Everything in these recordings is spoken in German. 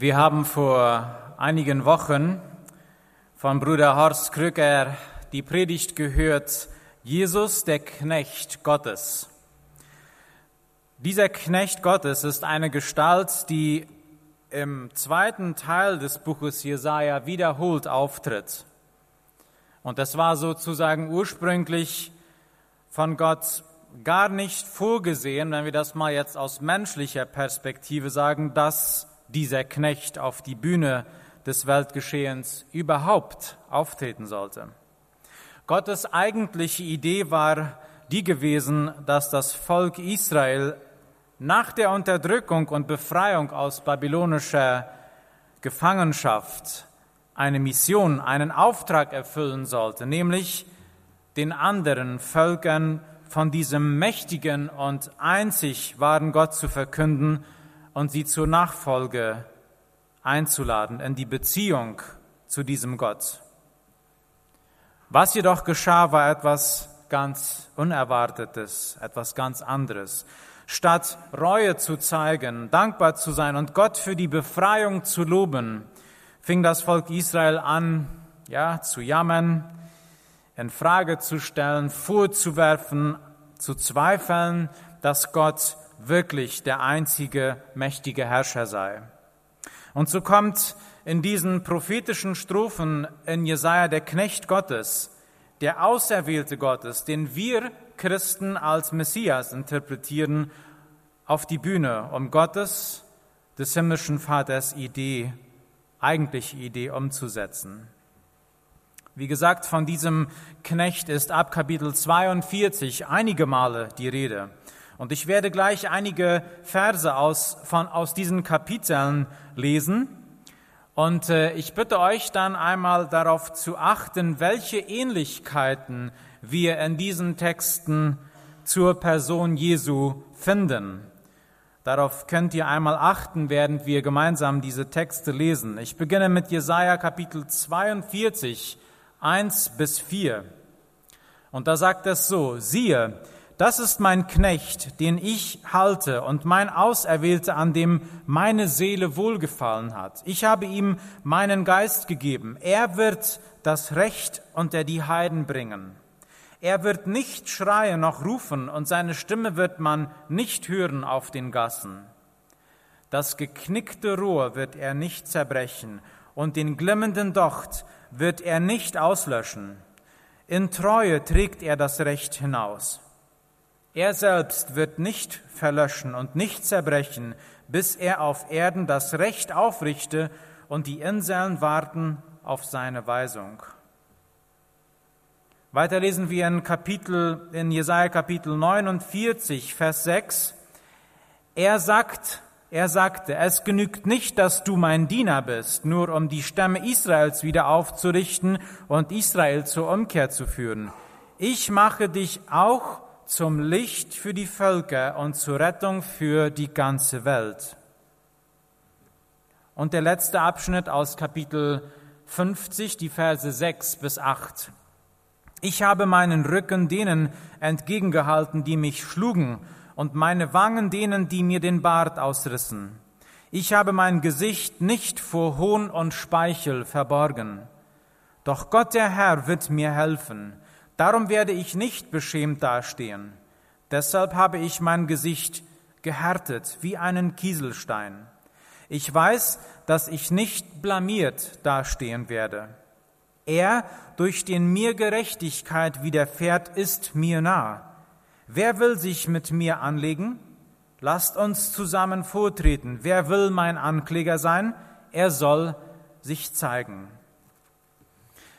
Wir haben vor einigen Wochen von Bruder Horst Krüger die Predigt gehört, Jesus, der Knecht Gottes. Dieser Knecht Gottes ist eine Gestalt, die im zweiten Teil des Buches Jesaja wiederholt auftritt. Und das war sozusagen ursprünglich von Gott gar nicht vorgesehen, wenn wir das mal jetzt aus menschlicher Perspektive sagen, dass dieser Knecht auf die Bühne des Weltgeschehens überhaupt auftreten sollte. Gottes eigentliche Idee war die gewesen, dass das Volk Israel nach der Unterdrückung und Befreiung aus babylonischer Gefangenschaft eine Mission, einen Auftrag erfüllen sollte, nämlich den anderen Völkern von diesem mächtigen und einzig wahren Gott zu verkünden und sie zur Nachfolge einzuladen, in die Beziehung zu diesem Gott. Was jedoch geschah, war etwas ganz Unerwartetes, etwas ganz anderes. Statt Reue zu zeigen, dankbar zu sein und Gott für die Befreiung zu loben, fing das Volk Israel an, ja, zu jammern, in Frage zu stellen, vorzuwerfen, zu zweifeln, dass Gott wirklich der einzige mächtige Herrscher sei. Und so kommt in diesen prophetischen Strophen in Jesaja der Knecht Gottes, der Auserwählte Gottes, den wir Christen als Messias interpretieren, auf die Bühne, um Gottes, des himmlischen Vaters Idee, eigentliche Idee umzusetzen. Wie gesagt, von diesem Knecht ist ab Kapitel 42 einige Male die Rede. Und ich werde gleich einige Verse aus, von, aus diesen Kapiteln lesen. Und äh, ich bitte euch dann einmal darauf zu achten, welche Ähnlichkeiten wir in diesen Texten zur Person Jesu finden. Darauf könnt ihr einmal achten, während wir gemeinsam diese Texte lesen. Ich beginne mit Jesaja Kapitel 42, 1 bis 4. Und da sagt es so, siehe, das ist mein Knecht, den ich halte und mein Auserwählter, an dem meine Seele wohlgefallen hat. Ich habe ihm meinen Geist gegeben. Er wird das Recht unter die Heiden bringen. Er wird nicht schreien noch rufen und seine Stimme wird man nicht hören auf den Gassen. Das geknickte Rohr wird er nicht zerbrechen und den glimmenden Docht wird er nicht auslöschen. In Treue trägt er das Recht hinaus. Er selbst wird nicht verlöschen und nicht zerbrechen, bis er auf Erden das Recht aufrichte und die Inseln warten auf seine Weisung. Weiter lesen wir in Kapitel, in Jesaja Kapitel 49, Vers 6. Er sagt, er sagte, es genügt nicht, dass du mein Diener bist, nur um die Stämme Israels wieder aufzurichten und Israel zur Umkehr zu führen. Ich mache dich auch zum Licht für die Völker und zur Rettung für die ganze Welt. Und der letzte Abschnitt aus Kapitel 50, die Verse 6 bis 8. Ich habe meinen Rücken denen entgegengehalten, die mich schlugen, und meine Wangen denen, die mir den Bart ausrissen. Ich habe mein Gesicht nicht vor Hohn und Speichel verborgen. Doch Gott der Herr wird mir helfen. Darum werde ich nicht beschämt dastehen. Deshalb habe ich mein Gesicht gehärtet wie einen Kieselstein. Ich weiß, dass ich nicht blamiert dastehen werde. Er, durch den mir Gerechtigkeit widerfährt, ist mir nah. Wer will sich mit mir anlegen? Lasst uns zusammen vortreten. Wer will mein Ankläger sein? Er soll sich zeigen.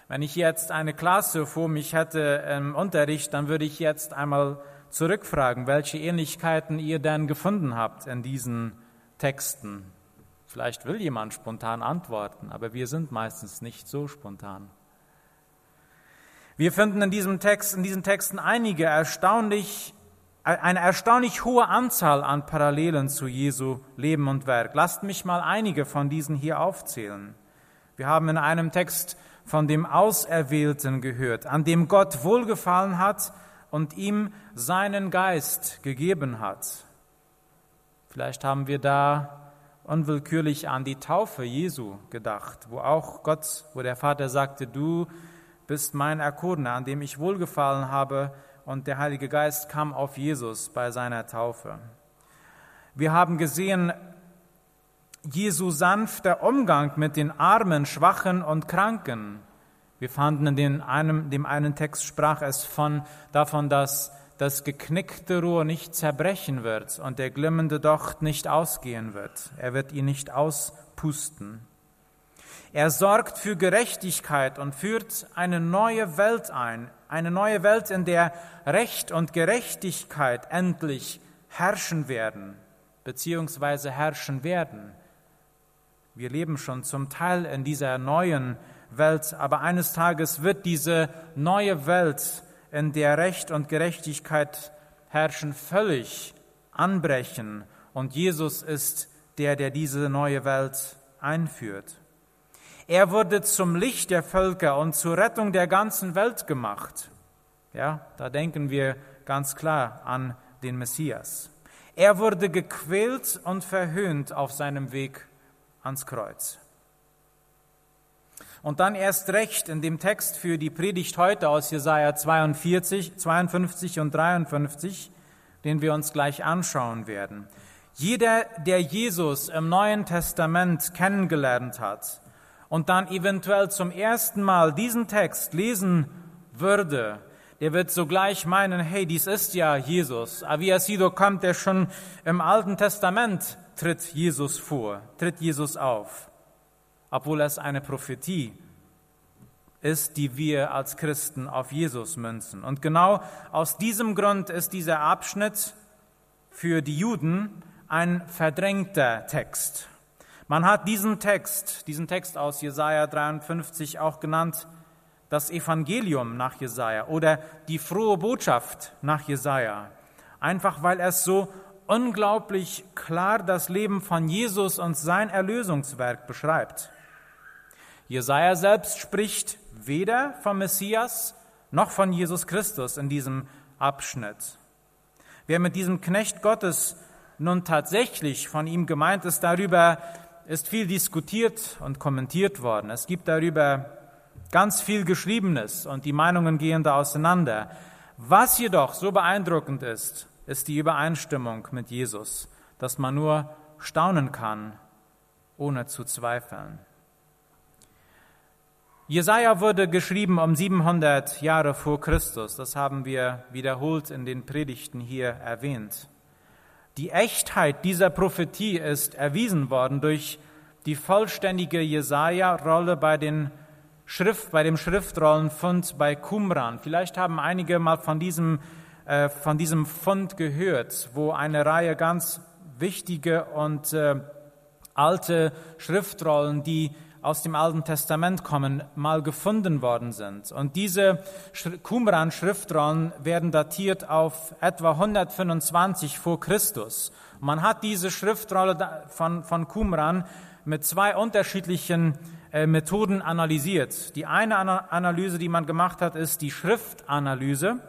Wenn ich jetzt eine Klasse vor mich hätte im Unterricht, dann würde ich jetzt einmal zurückfragen, welche Ähnlichkeiten ihr denn gefunden habt in diesen Texten. Vielleicht will jemand spontan antworten, aber wir sind meistens nicht so spontan. Wir finden in diesem Text, in diesen Texten einige erstaunlich, eine erstaunlich hohe Anzahl an Parallelen zu Jesu Leben und Werk. Lasst mich mal einige von diesen hier aufzählen. Wir haben in einem Text von dem Auserwählten gehört, an dem Gott wohlgefallen hat und ihm seinen Geist gegeben hat. Vielleicht haben wir da unwillkürlich an die Taufe Jesu gedacht, wo auch Gott, wo der Vater sagte, du bist mein Erkorener, an dem ich wohlgefallen habe, und der Heilige Geist kam auf Jesus bei seiner Taufe. Wir haben gesehen, Jesu sanfter Umgang mit den Armen, Schwachen und Kranken. Wir fanden in dem einen, dem einen Text sprach es von, davon, dass das geknickte Rohr nicht zerbrechen wird und der glimmende Docht nicht ausgehen wird. Er wird ihn nicht auspusten. Er sorgt für Gerechtigkeit und führt eine neue Welt ein, eine neue Welt, in der Recht und Gerechtigkeit endlich herrschen werden, beziehungsweise herrschen werden. Wir leben schon zum Teil in dieser neuen Welt, aber eines Tages wird diese neue Welt in der Recht und Gerechtigkeit herrschen, völlig anbrechen. Und Jesus ist der, der diese neue Welt einführt. Er wurde zum Licht der Völker und zur Rettung der ganzen Welt gemacht. Ja, da denken wir ganz klar an den Messias. Er wurde gequält und verhöhnt auf seinem Weg ans Kreuz. Und dann erst recht in dem Text für die Predigt heute aus Jesaja 42, 52 und 53, den wir uns gleich anschauen werden. Jeder, der Jesus im Neuen Testament kennengelernt hat und dann eventuell zum ersten Mal diesen Text lesen würde, der wird sogleich meinen, hey, dies ist ja Jesus. Aviasido kommt er schon im Alten Testament, tritt Jesus vor, tritt Jesus auf obwohl es eine Prophetie ist, die wir als Christen auf Jesus münzen. Und genau aus diesem Grund ist dieser Abschnitt für die Juden ein verdrängter Text. Man hat diesen Text, diesen Text aus Jesaja 53 auch genannt, das Evangelium nach Jesaja oder die frohe Botschaft nach Jesaja. Einfach weil es so unglaublich klar das Leben von Jesus und sein Erlösungswerk beschreibt. Jesaja selbst spricht weder vom Messias noch von Jesus Christus in diesem Abschnitt. Wer mit diesem Knecht Gottes nun tatsächlich von ihm gemeint ist, darüber ist viel diskutiert und kommentiert worden. Es gibt darüber ganz viel Geschriebenes und die Meinungen gehen da auseinander. Was jedoch so beeindruckend ist, ist die Übereinstimmung mit Jesus, dass man nur staunen kann, ohne zu zweifeln. Jesaja wurde geschrieben um 700 Jahre vor Christus. Das haben wir wiederholt in den Predigten hier erwähnt. Die Echtheit dieser Prophetie ist erwiesen worden durch die vollständige Jesaja-Rolle bei Schrift, bei dem Schriftrollenfund bei Qumran. Vielleicht haben einige mal von diesem, äh, von diesem Fund gehört, wo eine Reihe ganz wichtige und äh, alte Schriftrollen, die aus dem Alten Testament kommen, mal gefunden worden sind. Und diese Qumran-Schriftrollen werden datiert auf etwa 125 vor Christus. Man hat diese Schriftrolle von, von Qumran mit zwei unterschiedlichen äh, Methoden analysiert. Die eine Analyse, die man gemacht hat, ist die Schriftanalyse,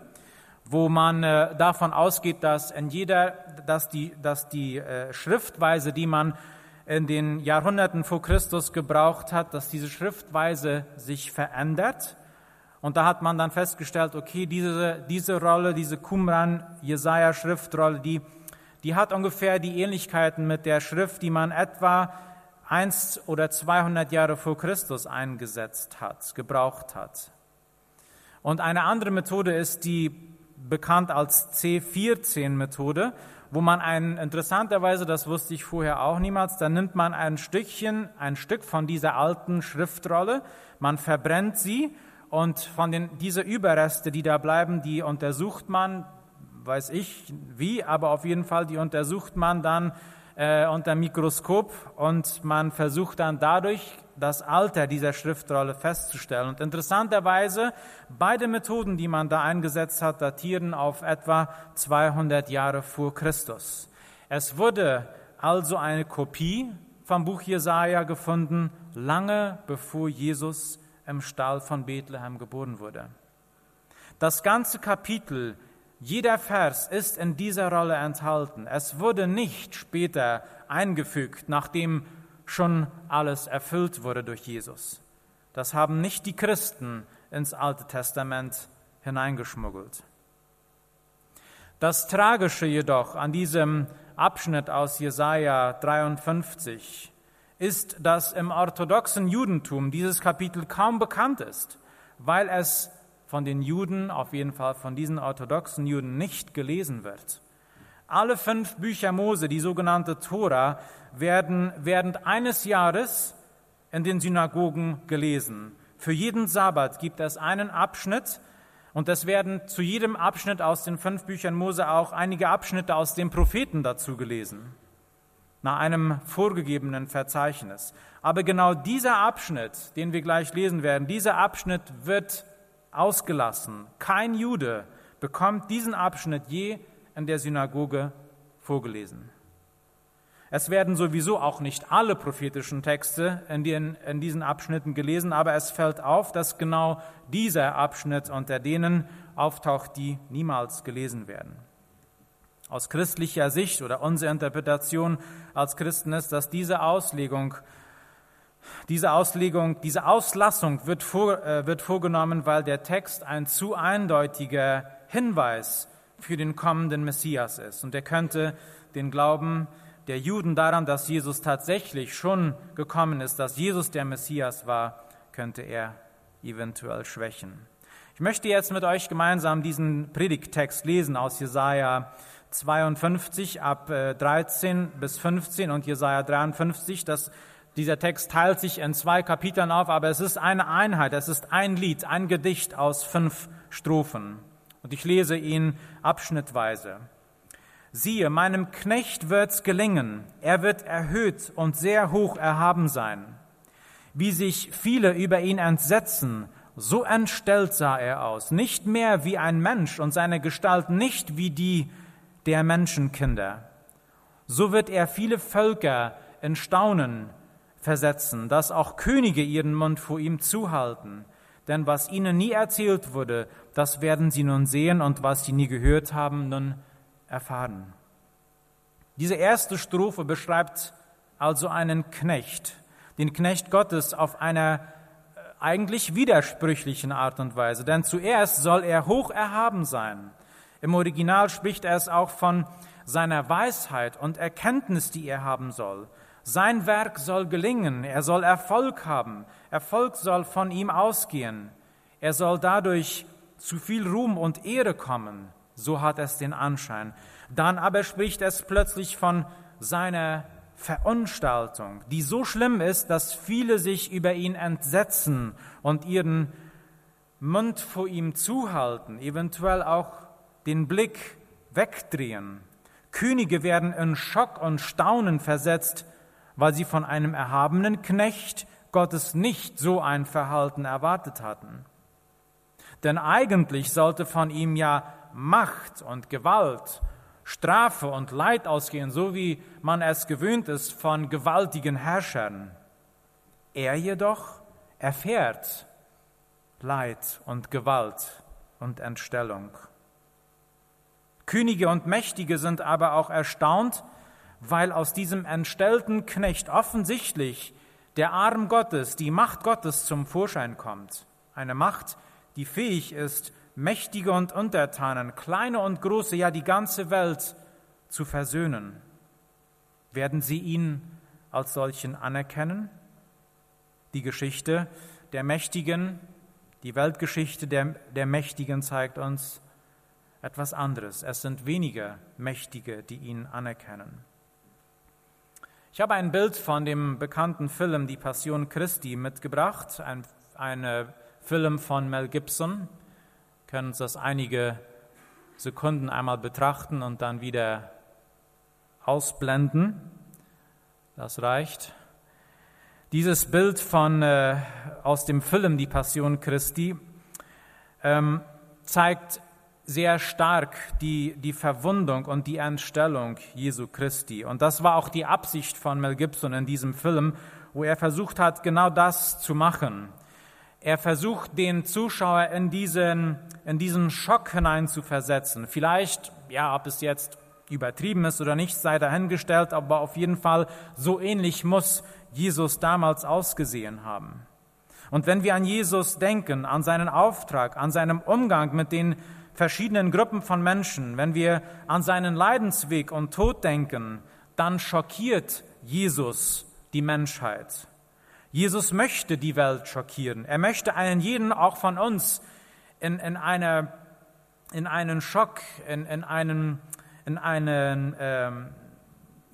wo man äh, davon ausgeht, dass in jeder, dass die, dass die äh, Schriftweise, die man in den Jahrhunderten vor Christus gebraucht hat, dass diese Schriftweise sich verändert. Und da hat man dann festgestellt, okay, diese, diese Rolle, diese Qumran-Jesaja-Schriftrolle, die, die hat ungefähr die Ähnlichkeiten mit der Schrift, die man etwa eins oder 200 Jahre vor Christus eingesetzt hat, gebraucht hat. Und eine andere Methode ist die bekannt als C14-Methode wo man ein, interessanterweise, das wusste ich vorher auch niemals, da nimmt man ein Stückchen, ein Stück von dieser alten Schriftrolle, man verbrennt sie und von den, diese Überreste, die da bleiben, die untersucht man, weiß ich wie, aber auf jeden Fall, die untersucht man dann äh, unter Mikroskop und man versucht dann dadurch das Alter dieser Schriftrolle festzustellen. Und interessanterweise, beide Methoden, die man da eingesetzt hat, datieren auf etwa 200 Jahre vor Christus. Es wurde also eine Kopie vom Buch Jesaja gefunden, lange bevor Jesus im Stall von Bethlehem geboren wurde. Das ganze Kapitel, jeder Vers ist in dieser Rolle enthalten. Es wurde nicht später eingefügt, nachdem schon alles erfüllt wurde durch Jesus. Das haben nicht die Christen ins Alte Testament hineingeschmuggelt. Das Tragische jedoch an diesem Abschnitt aus Jesaja 53 ist, dass im orthodoxen Judentum dieses Kapitel kaum bekannt ist, weil es von den Juden, auf jeden Fall von diesen orthodoxen Juden, nicht gelesen wird. Alle fünf Bücher Mose, die sogenannte Tora, werden während eines Jahres in den Synagogen gelesen. Für jeden Sabbat gibt es einen Abschnitt und es werden zu jedem Abschnitt aus den fünf Büchern Mose auch einige Abschnitte aus den Propheten dazu gelesen, nach einem vorgegebenen Verzeichnis. Aber genau dieser Abschnitt, den wir gleich lesen werden, dieser Abschnitt wird ausgelassen. Kein Jude bekommt diesen Abschnitt je in der Synagoge vorgelesen. Es werden sowieso auch nicht alle prophetischen Texte in, den, in diesen Abschnitten gelesen, aber es fällt auf, dass genau dieser Abschnitt unter denen auftaucht, die niemals gelesen werden. Aus christlicher Sicht oder unsere Interpretation als Christen ist, dass diese Auslegung, diese Auslegung, diese Auslassung wird, vor, äh, wird vorgenommen, weil der Text ein zu eindeutiger Hinweis für den kommenden Messias ist. Und er könnte den Glauben der Juden daran, dass Jesus tatsächlich schon gekommen ist, dass Jesus der Messias war, könnte er eventuell schwächen. Ich möchte jetzt mit euch gemeinsam diesen Predigttext lesen aus Jesaja 52 ab 13 äh, bis 15 und Jesaja 53. Das, dieser Text teilt sich in zwei Kapiteln auf, aber es ist eine Einheit, es ist ein Lied, ein Gedicht aus fünf Strophen. Und ich lese ihn abschnittweise. Siehe, meinem Knecht wird's gelingen, er wird erhöht und sehr hoch erhaben sein. Wie sich viele über ihn entsetzen, so entstellt sah er aus, nicht mehr wie ein Mensch und seine Gestalt nicht wie die der Menschenkinder. So wird er viele Völker in Staunen versetzen, dass auch Könige ihren Mund vor ihm zuhalten. Denn was ihnen nie erzählt wurde, das werden sie nun sehen und was sie nie gehört haben, nun erfahren. Diese erste Strophe beschreibt also einen Knecht, den Knecht Gottes auf einer äh, eigentlich widersprüchlichen Art und Weise. Denn zuerst soll er hoch erhaben sein. Im Original spricht er es auch von seiner Weisheit und Erkenntnis, die er haben soll. Sein Werk soll gelingen, er soll Erfolg haben, Erfolg soll von ihm ausgehen, er soll dadurch zu viel Ruhm und Ehre kommen, so hat es den Anschein. Dann aber spricht es plötzlich von seiner Verunstaltung, die so schlimm ist, dass viele sich über ihn entsetzen und ihren Mund vor ihm zuhalten, eventuell auch den Blick wegdrehen. Könige werden in Schock und Staunen versetzt, weil sie von einem erhabenen Knecht Gottes nicht so ein Verhalten erwartet hatten. Denn eigentlich sollte von ihm ja Macht und Gewalt, Strafe und Leid ausgehen, so wie man es gewöhnt ist von gewaltigen Herrschern. Er jedoch erfährt Leid und Gewalt und Entstellung. Könige und Mächtige sind aber auch erstaunt, weil aus diesem entstellten Knecht offensichtlich der Arm Gottes, die Macht Gottes zum Vorschein kommt. Eine Macht, die fähig ist, Mächtige und Untertanen, kleine und große, ja die ganze Welt zu versöhnen. Werden sie ihn als solchen anerkennen? Die Geschichte der Mächtigen, die Weltgeschichte der, der Mächtigen zeigt uns etwas anderes. Es sind weniger Mächtige, die ihn anerkennen. Ich habe ein Bild von dem bekannten Film Die Passion Christi mitgebracht, ein, ein Film von Mel Gibson. Wir können uns das einige Sekunden einmal betrachten und dann wieder ausblenden. Das reicht. Dieses Bild von, äh, aus dem Film Die Passion Christi ähm, zeigt sehr stark die, die Verwundung und die Entstellung Jesu Christi. Und das war auch die Absicht von Mel Gibson in diesem Film, wo er versucht hat, genau das zu machen. Er versucht, den Zuschauer in diesen, in diesen Schock hinein zu versetzen. Vielleicht, ja, ob es jetzt übertrieben ist oder nicht, sei dahingestellt, aber auf jeden Fall so ähnlich muss Jesus damals ausgesehen haben. Und wenn wir an Jesus denken, an seinen Auftrag, an seinem Umgang mit den verschiedenen Gruppen von Menschen, wenn wir an seinen Leidensweg und Tod denken, dann schockiert Jesus die Menschheit. Jesus möchte die Welt schockieren. Er möchte einen jeden, auch von uns, in, in, eine, in einen Schock, in, in einen, in einen, ähm,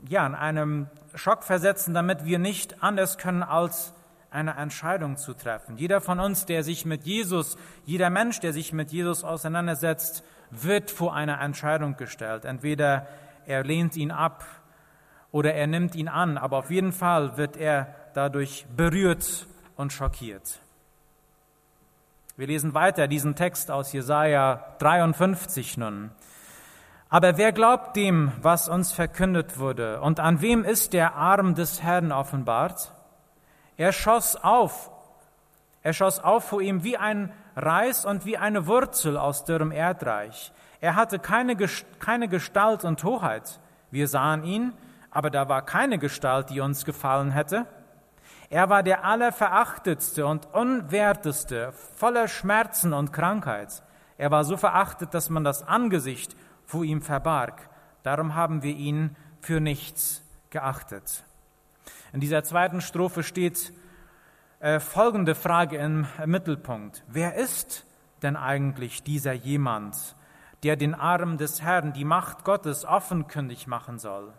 ja, in einem Schock versetzen, damit wir nicht anders können, als eine Entscheidung zu treffen. Jeder von uns, der sich mit Jesus, jeder Mensch, der sich mit Jesus auseinandersetzt, wird vor eine Entscheidung gestellt. Entweder er lehnt ihn ab oder er nimmt ihn an, aber auf jeden Fall wird er dadurch berührt und schockiert. Wir lesen weiter diesen Text aus Jesaja 53 nun. Aber wer glaubt dem, was uns verkündet wurde? Und an wem ist der Arm des Herrn offenbart? Er schoss auf, er schoss auf vor ihm wie ein Reis und wie eine Wurzel aus dürrem Erdreich. Er hatte keine, keine Gestalt und Hoheit. Wir sahen ihn, aber da war keine Gestalt, die uns gefallen hätte. Er war der allerverachtetste und unwerteste, voller Schmerzen und Krankheit. Er war so verachtet, dass man das Angesicht vor ihm verbarg. Darum haben wir ihn für nichts geachtet. In dieser zweiten Strophe steht äh, folgende Frage im Mittelpunkt. Wer ist denn eigentlich dieser jemand, der den Arm des Herrn, die Macht Gottes offenkundig machen soll?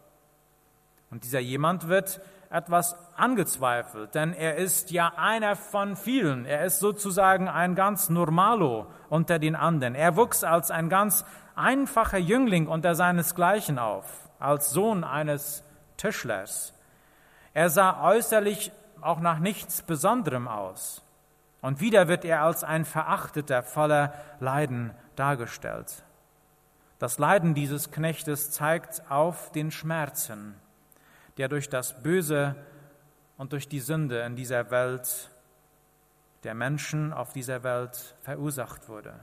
Und dieser jemand wird etwas angezweifelt, denn er ist ja einer von vielen. Er ist sozusagen ein ganz Normalo unter den anderen. Er wuchs als ein ganz einfacher Jüngling unter seinesgleichen auf, als Sohn eines Tischlers. Er sah äußerlich auch nach nichts Besonderem aus. Und wieder wird er als ein Verachteter voller Leiden dargestellt. Das Leiden dieses Knechtes zeigt auf den Schmerzen, der durch das Böse und durch die Sünde in dieser Welt, der Menschen auf dieser Welt verursacht wurde.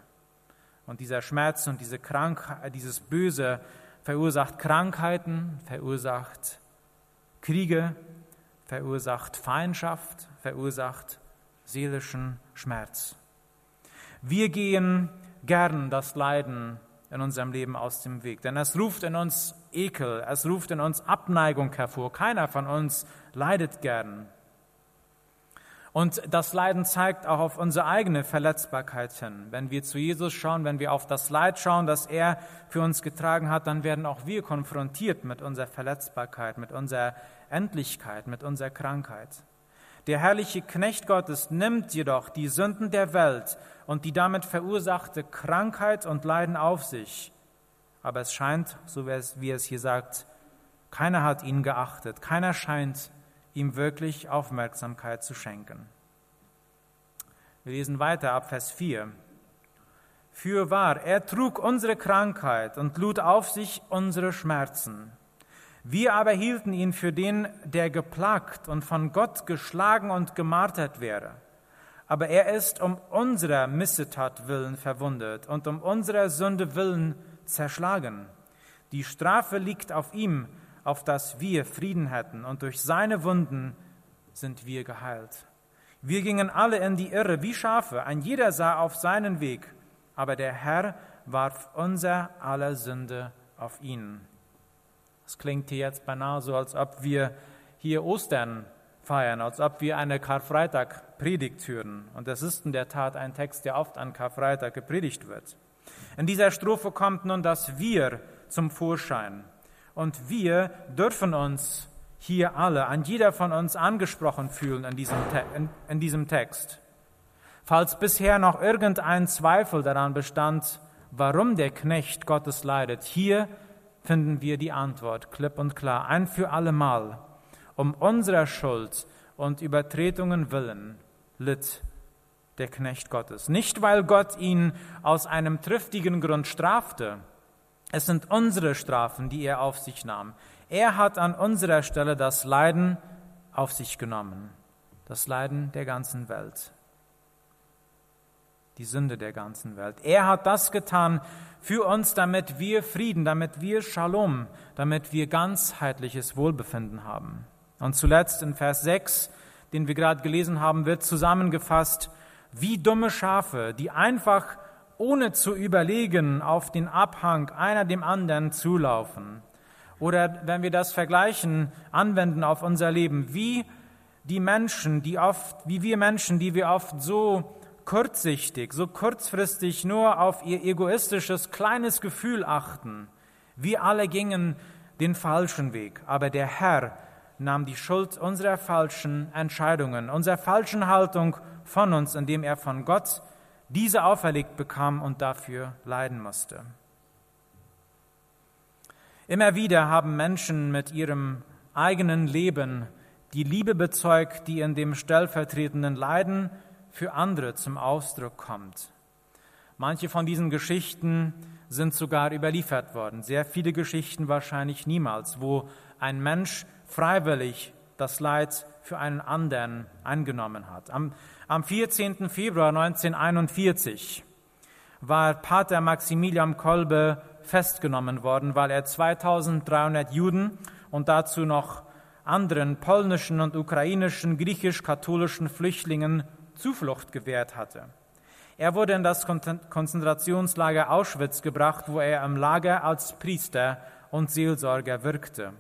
Und dieser Schmerz und diese dieses Böse verursacht Krankheiten, verursacht Kriege, verursacht Feindschaft, verursacht seelischen Schmerz. Wir gehen gern das Leiden in unserem Leben aus dem Weg, denn es ruft in uns Ekel, es ruft in uns Abneigung hervor. Keiner von uns leidet gern. Und das Leiden zeigt auch auf unsere eigene Verletzbarkeit hin. Wenn wir zu Jesus schauen, wenn wir auf das Leid schauen, das er für uns getragen hat, dann werden auch wir konfrontiert mit unserer Verletzbarkeit, mit unserer Endlichkeit, mit unserer Krankheit. Der herrliche Knecht Gottes nimmt jedoch die Sünden der Welt und die damit verursachte Krankheit und Leiden auf sich. Aber es scheint, so wie es hier sagt, keiner hat ihn geachtet, keiner scheint ihm wirklich Aufmerksamkeit zu schenken. Wir lesen weiter ab Vers 4. Für wahr, er trug unsere Krankheit und lud auf sich unsere Schmerzen. Wir aber hielten ihn für den, der geplagt und von Gott geschlagen und gemartert wäre. Aber er ist um unserer Missetat willen verwundet und um unserer Sünde willen zerschlagen. Die Strafe liegt auf ihm, auf dass wir Frieden hätten, und durch seine Wunden sind wir geheilt. Wir gingen alle in die Irre wie Schafe, ein jeder sah auf seinen Weg, aber der Herr warf unser aller Sünde auf ihn. Es klingt hier jetzt beinahe so, als ob wir hier Ostern feiern, als ob wir eine Karfreitag-Predigt hören. Und das ist in der Tat ein Text, der oft an Karfreitag gepredigt wird. In dieser Strophe kommt nun das Wir zum Vorschein. Und wir dürfen uns hier alle, an jeder von uns angesprochen fühlen in diesem, in, in diesem Text. Falls bisher noch irgendein Zweifel daran bestand, warum der Knecht Gottes leidet, hier finden wir die Antwort klipp und klar, ein für allemal. Um unserer Schuld und Übertretungen willen litt der Knecht Gottes. Nicht, weil Gott ihn aus einem triftigen Grund strafte, es sind unsere Strafen, die er auf sich nahm. Er hat an unserer Stelle das Leiden auf sich genommen, das Leiden der ganzen Welt. Die Sünde der ganzen Welt. Er hat das getan für uns, damit wir Frieden, damit wir Shalom, damit wir ganzheitliches Wohlbefinden haben. Und zuletzt in Vers 6, den wir gerade gelesen haben, wird zusammengefasst, wie dumme Schafe, die einfach ohne zu überlegen auf den Abhang einer dem anderen zulaufen. Oder wenn wir das vergleichen, anwenden auf unser Leben, wie die Menschen, die oft, wie wir Menschen, die wir oft so kurzsichtig, so kurzfristig nur auf ihr egoistisches kleines Gefühl achten. Wir alle gingen den falschen Weg, aber der Herr nahm die Schuld unserer falschen Entscheidungen, unserer falschen Haltung von uns, indem er von Gott diese auferlegt bekam und dafür leiden musste. Immer wieder haben Menschen mit ihrem eigenen Leben die Liebe bezeugt, die in dem stellvertretenden Leiden für andere zum Ausdruck kommt. Manche von diesen Geschichten sind sogar überliefert worden. Sehr viele Geschichten wahrscheinlich niemals, wo ein Mensch freiwillig das Leid für einen anderen angenommen hat. Am, am 14. Februar 1941 war Pater Maximilian Kolbe festgenommen worden, weil er 2300 Juden und dazu noch anderen polnischen und ukrainischen griechisch-katholischen Flüchtlingen Zuflucht gewährt hatte. Er wurde in das Konzentrationslager Auschwitz gebracht, wo er im Lager als Priester und Seelsorger wirkte.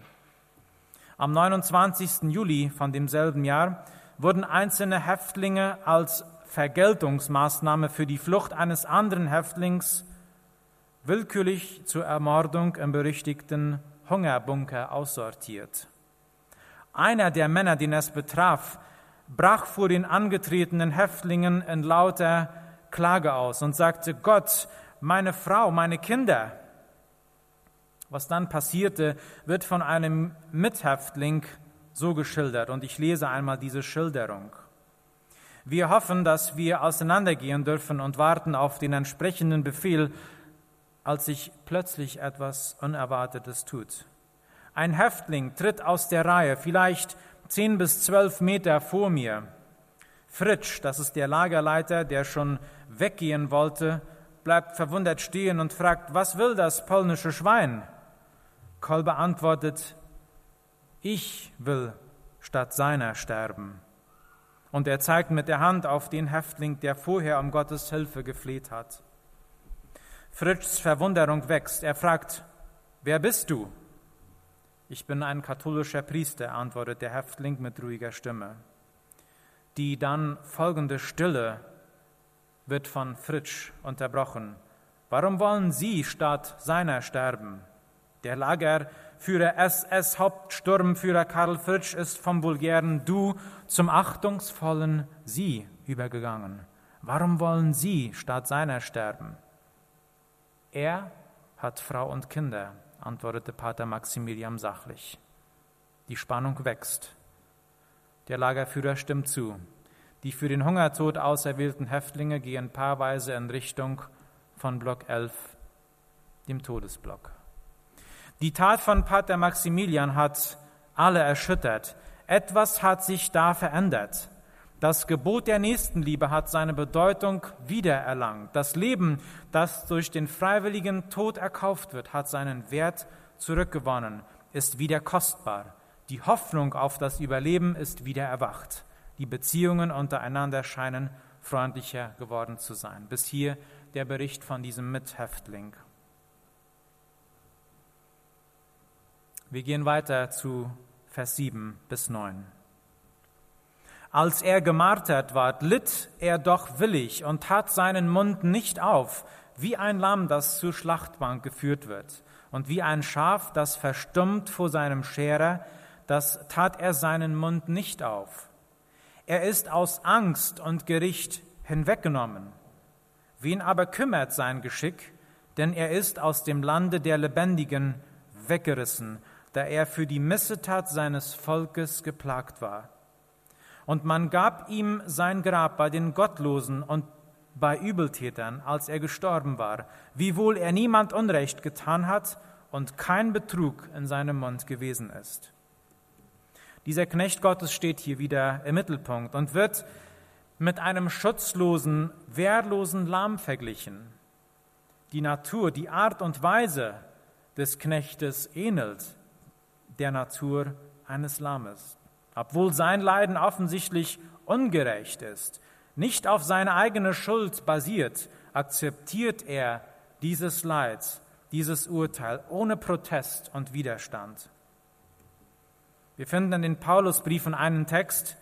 Am 29. Juli von demselben Jahr wurden einzelne Häftlinge als Vergeltungsmaßnahme für die Flucht eines anderen Häftlings willkürlich zur Ermordung im berüchtigten Hungerbunker aussortiert. Einer der Männer, den es betraf, brach vor den angetretenen Häftlingen in lauter Klage aus und sagte, Gott, meine Frau, meine Kinder. Was dann passierte, wird von einem Mithäftling so geschildert und ich lese einmal diese Schilderung. Wir hoffen, dass wir auseinandergehen dürfen und warten auf den entsprechenden Befehl, als sich plötzlich etwas Unerwartetes tut. Ein Häftling tritt aus der Reihe, vielleicht zehn bis zwölf Meter vor mir. Fritsch, das ist der Lagerleiter, der schon weggehen wollte, bleibt verwundert stehen und fragt, was will das polnische Schwein? Kolbe antwortet, ich will statt seiner sterben. Und er zeigt mit der Hand auf den Häftling, der vorher um Gottes Hilfe gefleht hat. Fritschs Verwunderung wächst. Er fragt, wer bist du? Ich bin ein katholischer Priester, antwortet der Häftling mit ruhiger Stimme. Die dann folgende Stille wird von Fritsch unterbrochen. Warum wollen Sie statt seiner sterben? Der Lagerführer SS-Hauptsturmführer Karl Fritsch ist vom vulgären Du zum achtungsvollen Sie übergegangen. Warum wollen Sie statt seiner sterben? Er hat Frau und Kinder antwortete Pater Maximilian sachlich. Die Spannung wächst. Der Lagerführer stimmt zu. Die für den Hungertod auserwählten Häftlinge gehen paarweise in Richtung von Block 11, dem Todesblock. Die Tat von Pater Maximilian hat alle erschüttert. Etwas hat sich da verändert. Das Gebot der Nächstenliebe hat seine Bedeutung wiedererlangt. Das Leben, das durch den freiwilligen Tod erkauft wird, hat seinen Wert zurückgewonnen, ist wieder kostbar. Die Hoffnung auf das Überleben ist wieder erwacht. Die Beziehungen untereinander scheinen freundlicher geworden zu sein. Bis hier der Bericht von diesem Mithäftling. Wir gehen weiter zu Vers 7 bis 9. Als er gemartert ward, litt er doch willig und tat seinen Mund nicht auf, wie ein Lamm, das zur Schlachtbank geführt wird, und wie ein Schaf, das verstummt vor seinem Scherer, das tat er seinen Mund nicht auf. Er ist aus Angst und Gericht hinweggenommen. Wen aber kümmert sein Geschick, denn er ist aus dem Lande der Lebendigen weggerissen, da er für die Missetat seines Volkes geplagt war. Und man gab ihm sein Grab bei den Gottlosen und bei Übeltätern, als er gestorben war, wiewohl er niemand Unrecht getan hat und kein Betrug in seinem Mund gewesen ist. Dieser Knecht Gottes steht hier wieder im Mittelpunkt und wird mit einem schutzlosen, wehrlosen Lamm verglichen. Die Natur, die Art und Weise des Knechtes ähnelt der Natur eines Lammes. Obwohl sein Leiden offensichtlich ungerecht ist, nicht auf seine eigene Schuld basiert, akzeptiert er dieses Leid, dieses Urteil ohne Protest und Widerstand. Wir finden in den Paulusbriefen einen Text,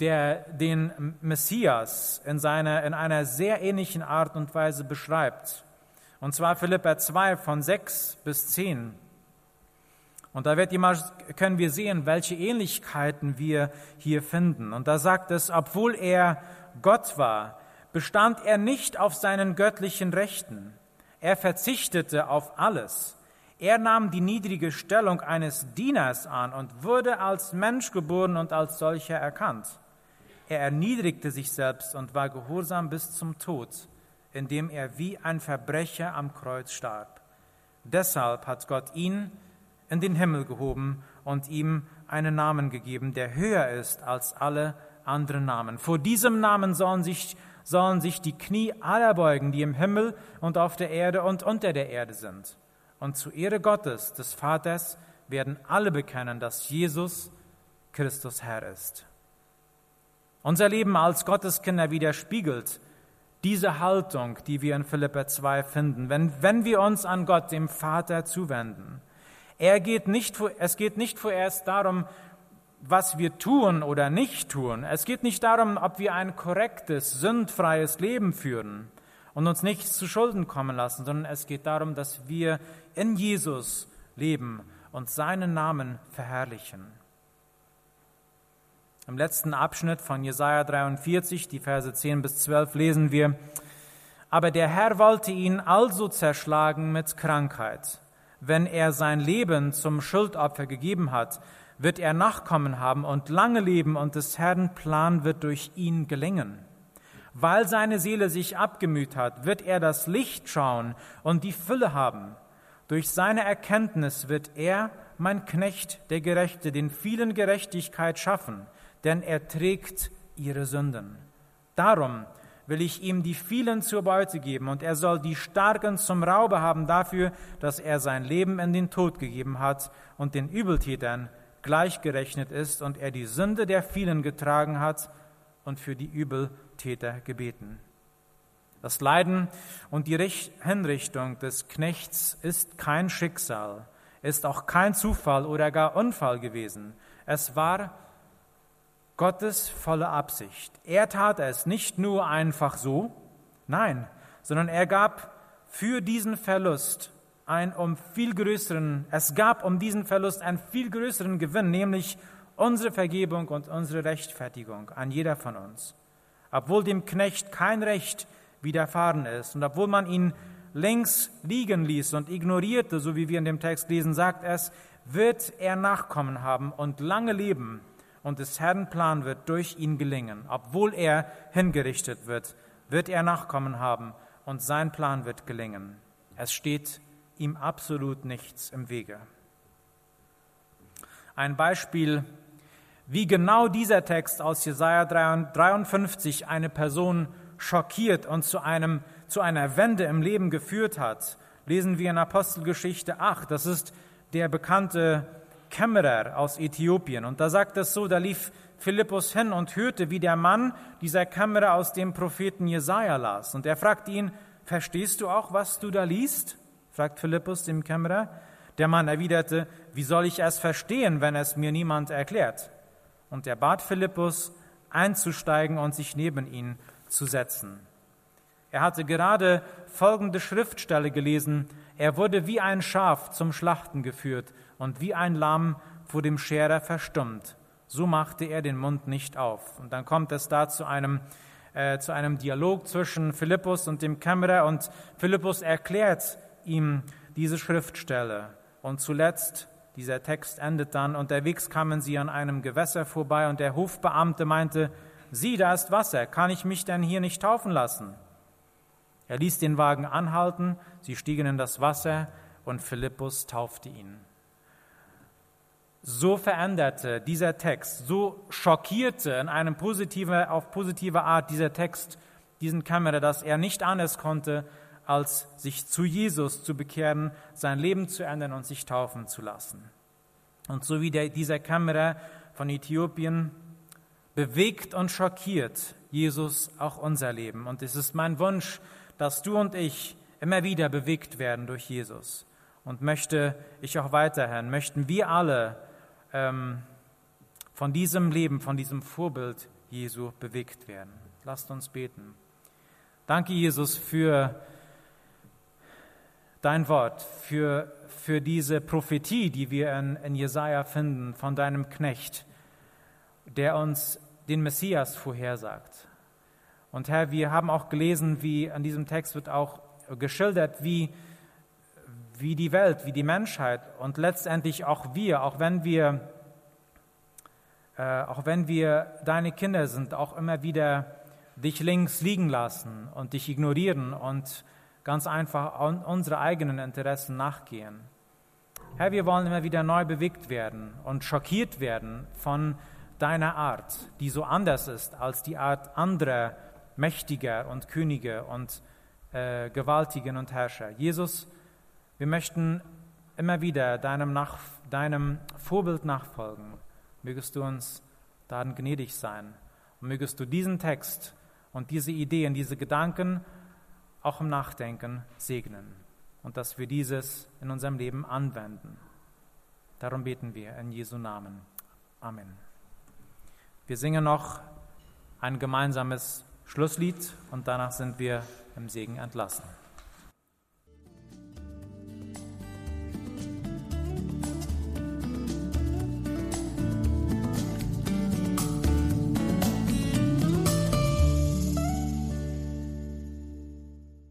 der den Messias in, seiner, in einer sehr ähnlichen Art und Weise beschreibt. Und zwar Philippa 2 von 6 bis 10. Und da wird immer, können wir sehen, welche Ähnlichkeiten wir hier finden. Und da sagt es, obwohl er Gott war, bestand er nicht auf seinen göttlichen Rechten. Er verzichtete auf alles. Er nahm die niedrige Stellung eines Dieners an und wurde als Mensch geboren und als solcher erkannt. Er erniedrigte sich selbst und war gehorsam bis zum Tod, indem er wie ein Verbrecher am Kreuz starb. Deshalb hat Gott ihn in den Himmel gehoben und ihm einen Namen gegeben, der höher ist als alle anderen Namen. Vor diesem Namen sollen sich, sollen sich die Knie aller beugen, die im Himmel und auf der Erde und unter der Erde sind. Und zu Ehre Gottes, des Vaters, werden alle bekennen, dass Jesus Christus Herr ist. Unser Leben als Gotteskinder widerspiegelt diese Haltung, die wir in Philippa 2 finden, wenn, wenn wir uns an Gott, dem Vater, zuwenden. Er geht nicht, es geht nicht vorerst darum, was wir tun oder nicht tun. Es geht nicht darum, ob wir ein korrektes, sündfreies Leben führen und uns nichts zu Schulden kommen lassen, sondern es geht darum, dass wir in Jesus leben und seinen Namen verherrlichen. Im letzten Abschnitt von Jesaja 43, die Verse 10 bis 12, lesen wir, aber der Herr wollte ihn also zerschlagen mit Krankheit. Wenn er sein Leben zum Schuldopfer gegeben hat, wird er Nachkommen haben und lange leben und des Herrn Plan wird durch ihn gelingen. Weil seine Seele sich abgemüht hat, wird er das Licht schauen und die Fülle haben. Durch seine Erkenntnis wird er, mein Knecht, der Gerechte, den vielen Gerechtigkeit schaffen, denn er trägt ihre Sünden. Darum will ich ihm die vielen zur Beute geben, und er soll die Starken zum Raube haben dafür, dass er sein Leben in den Tod gegeben hat und den Übeltätern gleichgerechnet ist und er die Sünde der vielen getragen hat und für die Übeltäter gebeten. Das Leiden und die Hinrichtung des Knechts ist kein Schicksal, ist auch kein Zufall oder gar Unfall gewesen. Es war Gottes volle Absicht. Er tat es nicht nur einfach so, nein, sondern er gab für diesen Verlust ein um viel größeren, es gab um diesen Verlust einen viel größeren Gewinn, nämlich unsere Vergebung und unsere Rechtfertigung an jeder von uns. Obwohl dem Knecht kein Recht widerfahren ist und obwohl man ihn links liegen ließ und ignorierte, so wie wir in dem Text lesen, sagt es, wird er Nachkommen haben und lange leben und des Herrn Plan wird durch ihn gelingen. Obwohl er hingerichtet wird, wird er Nachkommen haben und sein Plan wird gelingen. Es steht ihm absolut nichts im Wege. Ein Beispiel, wie genau dieser Text aus Jesaja 53 eine Person schockiert und zu, einem, zu einer Wende im Leben geführt hat, lesen wir in Apostelgeschichte 8. Das ist der bekannte Kämmerer aus Äthiopien. Und da sagt es so, da lief Philippus hin und hörte, wie der Mann dieser Kämmerer aus dem Propheten Jesaja las. Und er fragte ihn, verstehst du auch, was du da liest? fragt Philippus dem Kämmerer. Der Mann erwiderte, wie soll ich es verstehen, wenn es mir niemand erklärt? Und er bat Philippus, einzusteigen und sich neben ihn zu setzen. Er hatte gerade folgende Schriftstelle gelesen. Er wurde wie ein Schaf zum Schlachten geführt und wie ein Lamm vor dem Scherer verstummt. So machte er den Mund nicht auf. Und dann kommt es da zu einem, äh, zu einem Dialog zwischen Philippus und dem Kämmerer und Philippus erklärt ihm diese Schriftstelle. Und zuletzt, dieser Text endet dann, unterwegs kamen sie an einem Gewässer vorbei und der Hofbeamte meinte, sieh, da ist Wasser, kann ich mich denn hier nicht taufen lassen? Er ließ den Wagen anhalten, sie stiegen in das Wasser und Philippus taufte ihn. so veränderte dieser Text, so schockierte in einem positive, auf positive Art dieser Text diesen Kämmerer, dass er nicht anders konnte, als sich zu Jesus zu bekehren, sein Leben zu ändern und sich taufen zu lassen. Und so wie der, dieser Kämmerer von Äthiopien bewegt und schockiert Jesus auch unser Leben. Und es ist mein Wunsch, dass du und ich immer wieder bewegt werden durch Jesus. Und möchte ich auch weiterhin, möchten wir alle ähm, von diesem Leben, von diesem Vorbild Jesu bewegt werden. Lasst uns beten. Danke, Jesus, für dein Wort, für, für diese Prophetie, die wir in, in Jesaja finden, von deinem Knecht, der uns den Messias vorhersagt. Und Herr, wir haben auch gelesen, wie an diesem Text wird auch geschildert, wie, wie die Welt, wie die Menschheit und letztendlich auch wir, auch wenn wir, äh, auch wenn wir deine Kinder sind, auch immer wieder dich links liegen lassen und dich ignorieren und ganz einfach unsere eigenen Interessen nachgehen. Herr, wir wollen immer wieder neu bewegt werden und schockiert werden von deiner Art, die so anders ist als die Art anderer Mächtiger und Könige und äh, Gewaltigen und Herrscher. Jesus, wir möchten immer wieder deinem, nach, deinem Vorbild nachfolgen. Mögest du uns darin gnädig sein und mögest du diesen Text und diese Ideen, diese Gedanken auch im Nachdenken segnen und dass wir dieses in unserem Leben anwenden. Darum beten wir in Jesu Namen. Amen. Wir singen noch ein gemeinsames Schlusslied und danach sind wir im Segen entlassen.